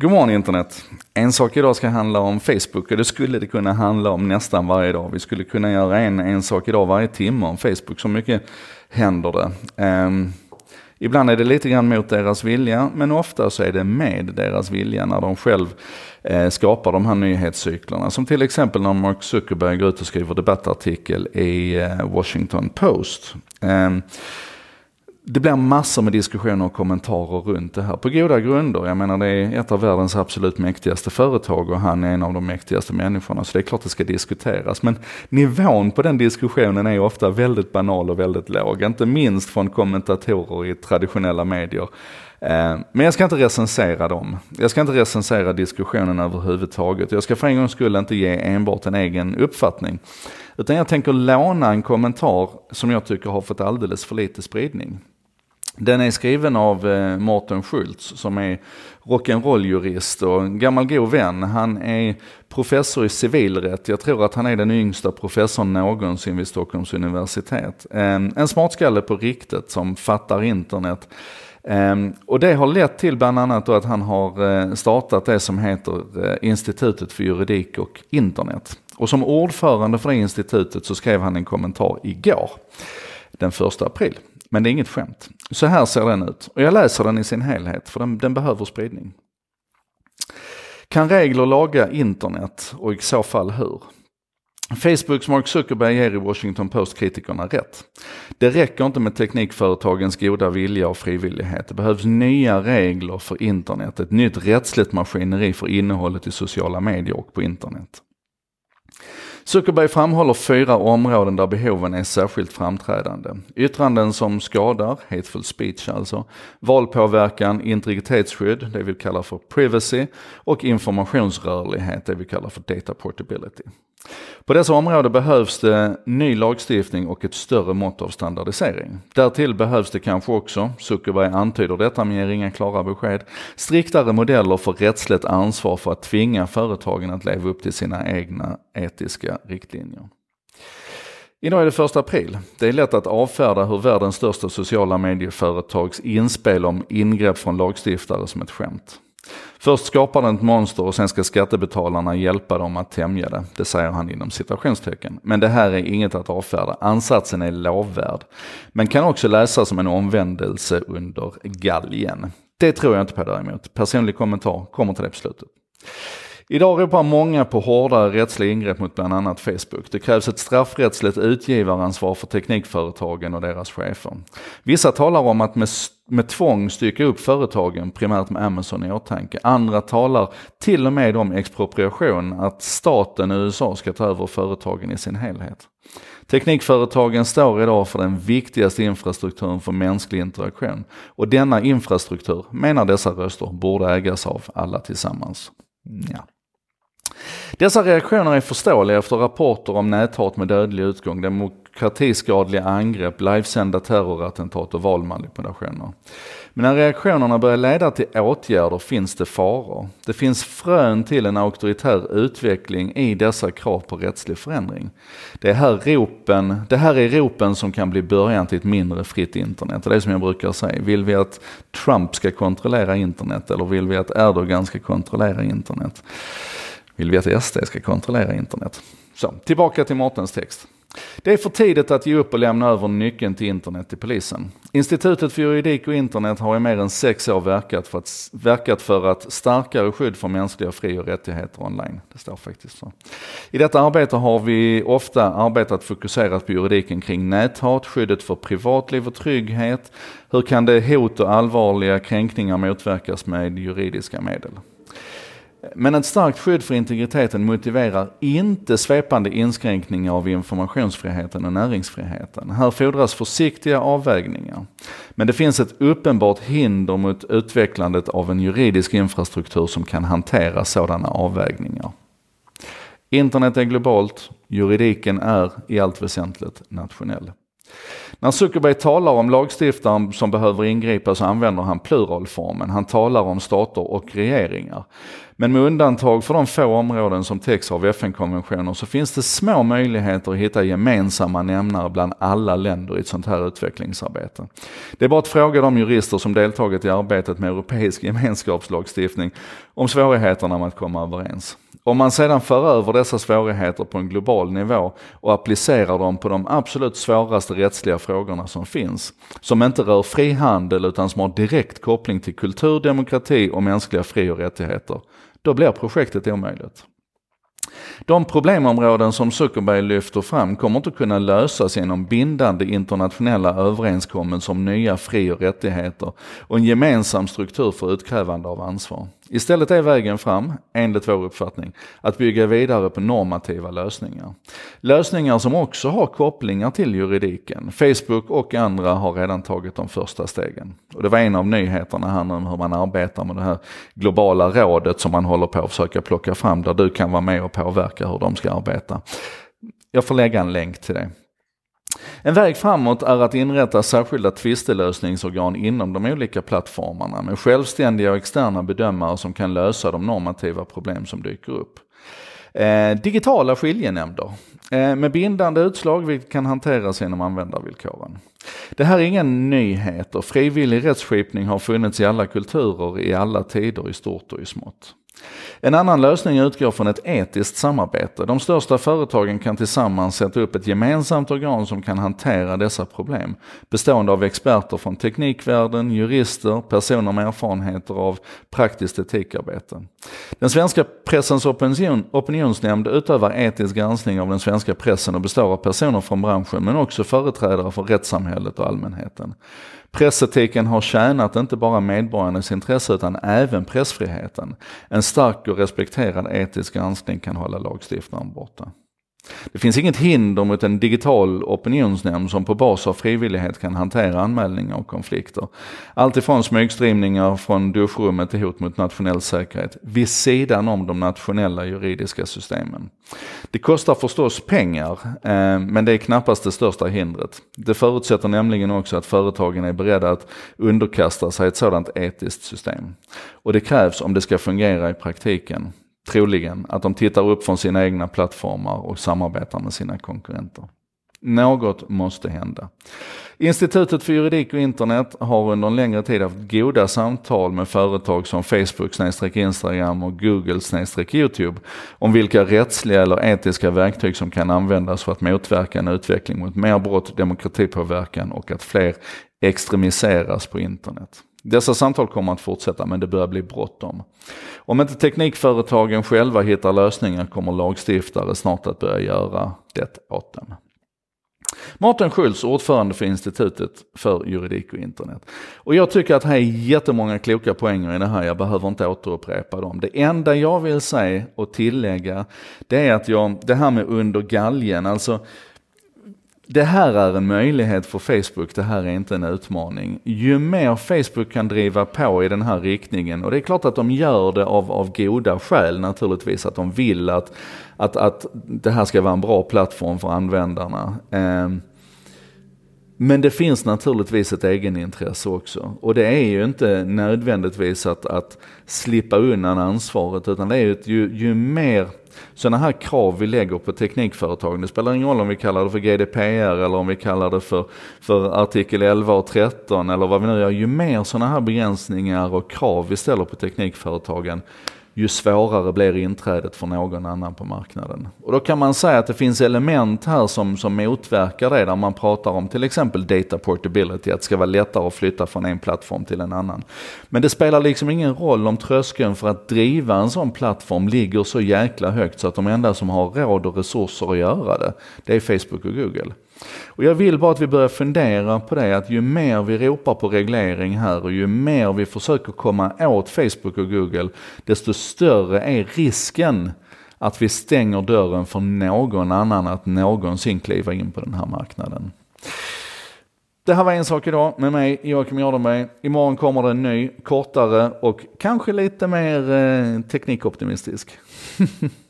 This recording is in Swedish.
God morgon internet! En sak idag ska handla om Facebook och det skulle det kunna handla om nästan varje dag. Vi skulle kunna göra en, en sak idag varje timme om Facebook, så mycket händer det. Um, ibland är det lite grann mot deras vilja, men ofta så är det med deras vilja när de själv eh, skapar de här nyhetscyklerna. Som till exempel när Mark Zuckerberg går ut och skriver debattartikel i eh, Washington Post. Um, det blir massor med diskussioner och kommentarer runt det här på goda grunder. Jag menar det är ett av världens absolut mäktigaste företag och han är en av de mäktigaste människorna så det är klart det ska diskuteras. Men nivån på den diskussionen är ofta väldigt banal och väldigt låg. Inte minst från kommentatorer i traditionella medier. Eh, men jag ska inte recensera dem. Jag ska inte recensera diskussionen överhuvudtaget. Jag ska för en gångs skull inte ge enbart en egen uppfattning. Utan jag tänker låna en kommentar som jag tycker har fått alldeles för lite spridning. Den är skriven av eh, Mårten Schultz som är rock'n'roll-jurist och en gammal god vän. Han är professor i civilrätt. Jag tror att han är den yngsta professorn någonsin vid Stockholms universitet. Ehm, en smartskalle på riktigt som fattar internet. Ehm, och det har lett till bland annat att han har eh, startat det som heter eh, Institutet för juridik och internet. Och som ordförande för det institutet så skrev han en kommentar igår, den första april. Men det är inget skämt. Så här ser den ut. Och jag läser den i sin helhet, för den, den behöver spridning. Kan regler laga internet och i så fall hur? Facebooks Mark Zuckerberg ger i Washington Post kritikerna rätt. Det räcker inte med teknikföretagens goda vilja och frivillighet. Det behövs nya regler för internet, ett nytt rättsligt maskineri för innehållet i sociala medier och på internet. Zuckerberg framhåller fyra områden där behoven är särskilt framträdande. Yttranden som skadar, hateful speech alltså, valpåverkan, integritetsskydd, det vi kallar för privacy, och informationsrörlighet, det vi kallar för data portability. På dessa områden behövs det ny lagstiftning och ett större mått av standardisering. Därtill behövs det kanske också, Zuckerberg antyder detta men ger inga klara besked, striktare modeller för rättsligt ansvar för att tvinga företagen att leva upp till sina egna etiska riktlinjer. Idag är det första april. Det är lätt att avfärda hur världens största sociala medieföretags inspel om ingrepp från lagstiftare som ett skämt. Först skapar den ett monster och sen ska skattebetalarna hjälpa dem att tämja det. Det säger han inom citationstecken. Men det här är inget att avfärda. Ansatsen är lovvärd. Men kan också läsas som en omvändelse under galgen. Det tror jag inte på däremot. Personlig kommentar kommer till det på slutet. Idag ropar många på hårdare rättsliga ingrepp mot bland annat Facebook. Det krävs ett straffrättsligt utgivaransvar för teknikföretagen och deras chefer. Vissa talar om att med, med tvång stycka upp företagen, primärt med Amazon i åtanke. Andra talar till och med om expropriation, att staten i USA ska ta över företagen i sin helhet. Teknikföretagen står idag för den viktigaste infrastrukturen för mänsklig interaktion. Och denna infrastruktur, menar dessa röster, borde ägas av alla tillsammans. Ja. Dessa reaktioner är förståeliga efter rapporter om näthat med dödlig utgång, demokratiskadliga angrepp, livesända terrorattentat och valmanipulationer. Men när reaktionerna börjar leda till åtgärder finns det faror. Det finns frön till en auktoritär utveckling i dessa krav på rättslig förändring. Det, är här ropen, det här är ropen som kan bli början till ett mindre fritt internet. Och det är som jag brukar säga, vill vi att Trump ska kontrollera internet eller vill vi att Erdogan ska kontrollera internet? Vill vi att SD ska kontrollera internet. Så, tillbaka till Mårtens text. Det är för tidigt att ge upp och lämna över nyckeln till internet till polisen. Institutet för juridik och internet har i mer än sex år verkat för, att, verkat för att starkare skydd för mänskliga fri och rättigheter online. Det står faktiskt så. I detta arbete har vi ofta arbetat fokuserat på juridiken kring näthat, skyddet för privatliv och trygghet. Hur kan det hot och allvarliga kränkningar motverkas med juridiska medel? Men ett starkt skydd för integriteten motiverar inte svepande inskränkningar av informationsfriheten och näringsfriheten. Här fordras försiktiga avvägningar. Men det finns ett uppenbart hinder mot utvecklandet av en juridisk infrastruktur som kan hantera sådana avvägningar. Internet är globalt, juridiken är i allt väsentligt nationell. När Zuckerberg talar om lagstiftaren som behöver ingripa så använder han pluralformen. Han talar om stater och regeringar. Men med undantag för de få områden som täcks av FN-konventioner så finns det små möjligheter att hitta gemensamma nämnare bland alla länder i ett sånt här utvecklingsarbete. Det är bara att fråga de jurister som deltagit i arbetet med europeisk gemenskapslagstiftning om svårigheterna med att komma överens. Om man sedan för över dessa svårigheter på en global nivå och applicerar dem på de absolut svåraste rättsliga frågorna som finns, som inte rör fri handel utan som har direkt koppling till kultur, demokrati och mänskliga fri och rättigheter, då blir projektet omöjligt. De problemområden som Zuckerberg lyfter fram kommer inte kunna lösas genom bindande internationella överenskommelser om nya fri och rättigheter och en gemensam struktur för utkrävande av ansvar. Istället är vägen fram, enligt vår uppfattning, att bygga vidare på normativa lösningar. Lösningar som också har kopplingar till juridiken. Facebook och andra har redan tagit de första stegen. Och det var en av nyheterna här nu om hur man arbetar med det här globala rådet som man håller på att försöka plocka fram där du kan vara med och påverka hur de ska arbeta. Jag får lägga en länk till det. En väg framåt är att inrätta särskilda tvistelösningsorgan inom de olika plattformarna med självständiga och externa bedömare som kan lösa de normativa problem som dyker upp. Eh, digitala skiljenämnder eh, med bindande utslag vilket kan hanteras genom användarvillkoren. Det här är ingen nyhet och Frivillig rättsskipning har funnits i alla kulturer i alla tider i stort och i smått. En annan lösning utgår från ett etiskt samarbete. De största företagen kan tillsammans sätta upp ett gemensamt organ som kan hantera dessa problem. Bestående av experter från teknikvärlden, jurister, personer med erfarenheter av praktiskt etikarbete. Den svenska pressens opinion, opinionsnämnd utövar etisk granskning av den svenska pressen och består av personer från branschen men också företrädare för rättssamhället och allmänheten. Pressetiken har tjänat inte bara medborgarnas intresse utan även pressfriheten. En stark och respekterad etisk granskning kan hålla lagstiftaren borta. Det finns inget hinder mot en digital opinionsnämnd som på bas av frivillighet kan hantera anmälningar och konflikter. Alltifrån smygstreamningar från duschrummet till hot mot nationell säkerhet, vid sidan om de nationella juridiska systemen. Det kostar förstås pengar, eh, men det är knappast det största hindret. Det förutsätter nämligen också att företagen är beredda att underkasta sig ett sådant etiskt system. Och det krävs om det ska fungera i praktiken troligen att de tittar upp från sina egna plattformar och samarbetar med sina konkurrenter. Något måste hända. Institutet för juridik och internet har under en längre tid haft goda samtal med företag som Facebook, Instagram och Google, Youtube om vilka rättsliga eller etiska verktyg som kan användas för att motverka en utveckling mot mer brott, demokratipåverkan och att fler extremiseras på internet. Dessa samtal kommer att fortsätta men det börjar bli bråttom. Om inte teknikföretagen själva hittar lösningar kommer lagstiftare snart att börja göra det åt dem. Martin Schultz, ordförande för Institutet för juridik och internet. Och jag tycker att här är jättemånga kloka poänger i det här, jag behöver inte återupprepa dem. Det enda jag vill säga och tillägga, det är att jag, det här med under galgen, alltså det här är en möjlighet för Facebook, det här är inte en utmaning. Ju mer Facebook kan driva på i den här riktningen, och det är klart att de gör det av, av goda skäl naturligtvis, att de vill att, att, att det här ska vara en bra plattform för användarna. Eh, men det finns naturligtvis ett egenintresse också. Och det är ju inte nödvändigtvis att, att slippa undan ansvaret, utan det är ju, ju, ju mer sådana här krav vi lägger på teknikföretagen, det spelar ingen roll om vi kallar det för GDPR eller om vi kallar det för, för artikel 11 och 13 eller vad vi nu gör. Ju mer sådana här begränsningar och krav vi ställer på teknikföretagen, ju svårare blir inträdet för någon annan på marknaden. Och då kan man säga att det finns element här som, som motverkar det, där man pratar om till exempel data portability, att det ska vara lättare att flytta från en plattform till en annan. Men det spelar liksom ingen roll om tröskeln för att driva en sån plattform ligger så jäkla högt så att de enda som har råd och resurser att göra det, det är Facebook och Google. Och jag vill bara att vi börjar fundera på det, att ju mer vi ropar på reglering här och ju mer vi försöker komma åt Facebook och Google, desto större är risken att vi stänger dörren för någon annan att någonsin kliva in på den här marknaden. Det här var en sak idag med mig, Joakim Jardenberg. Imorgon kommer det en ny, kortare och kanske lite mer eh, teknikoptimistisk.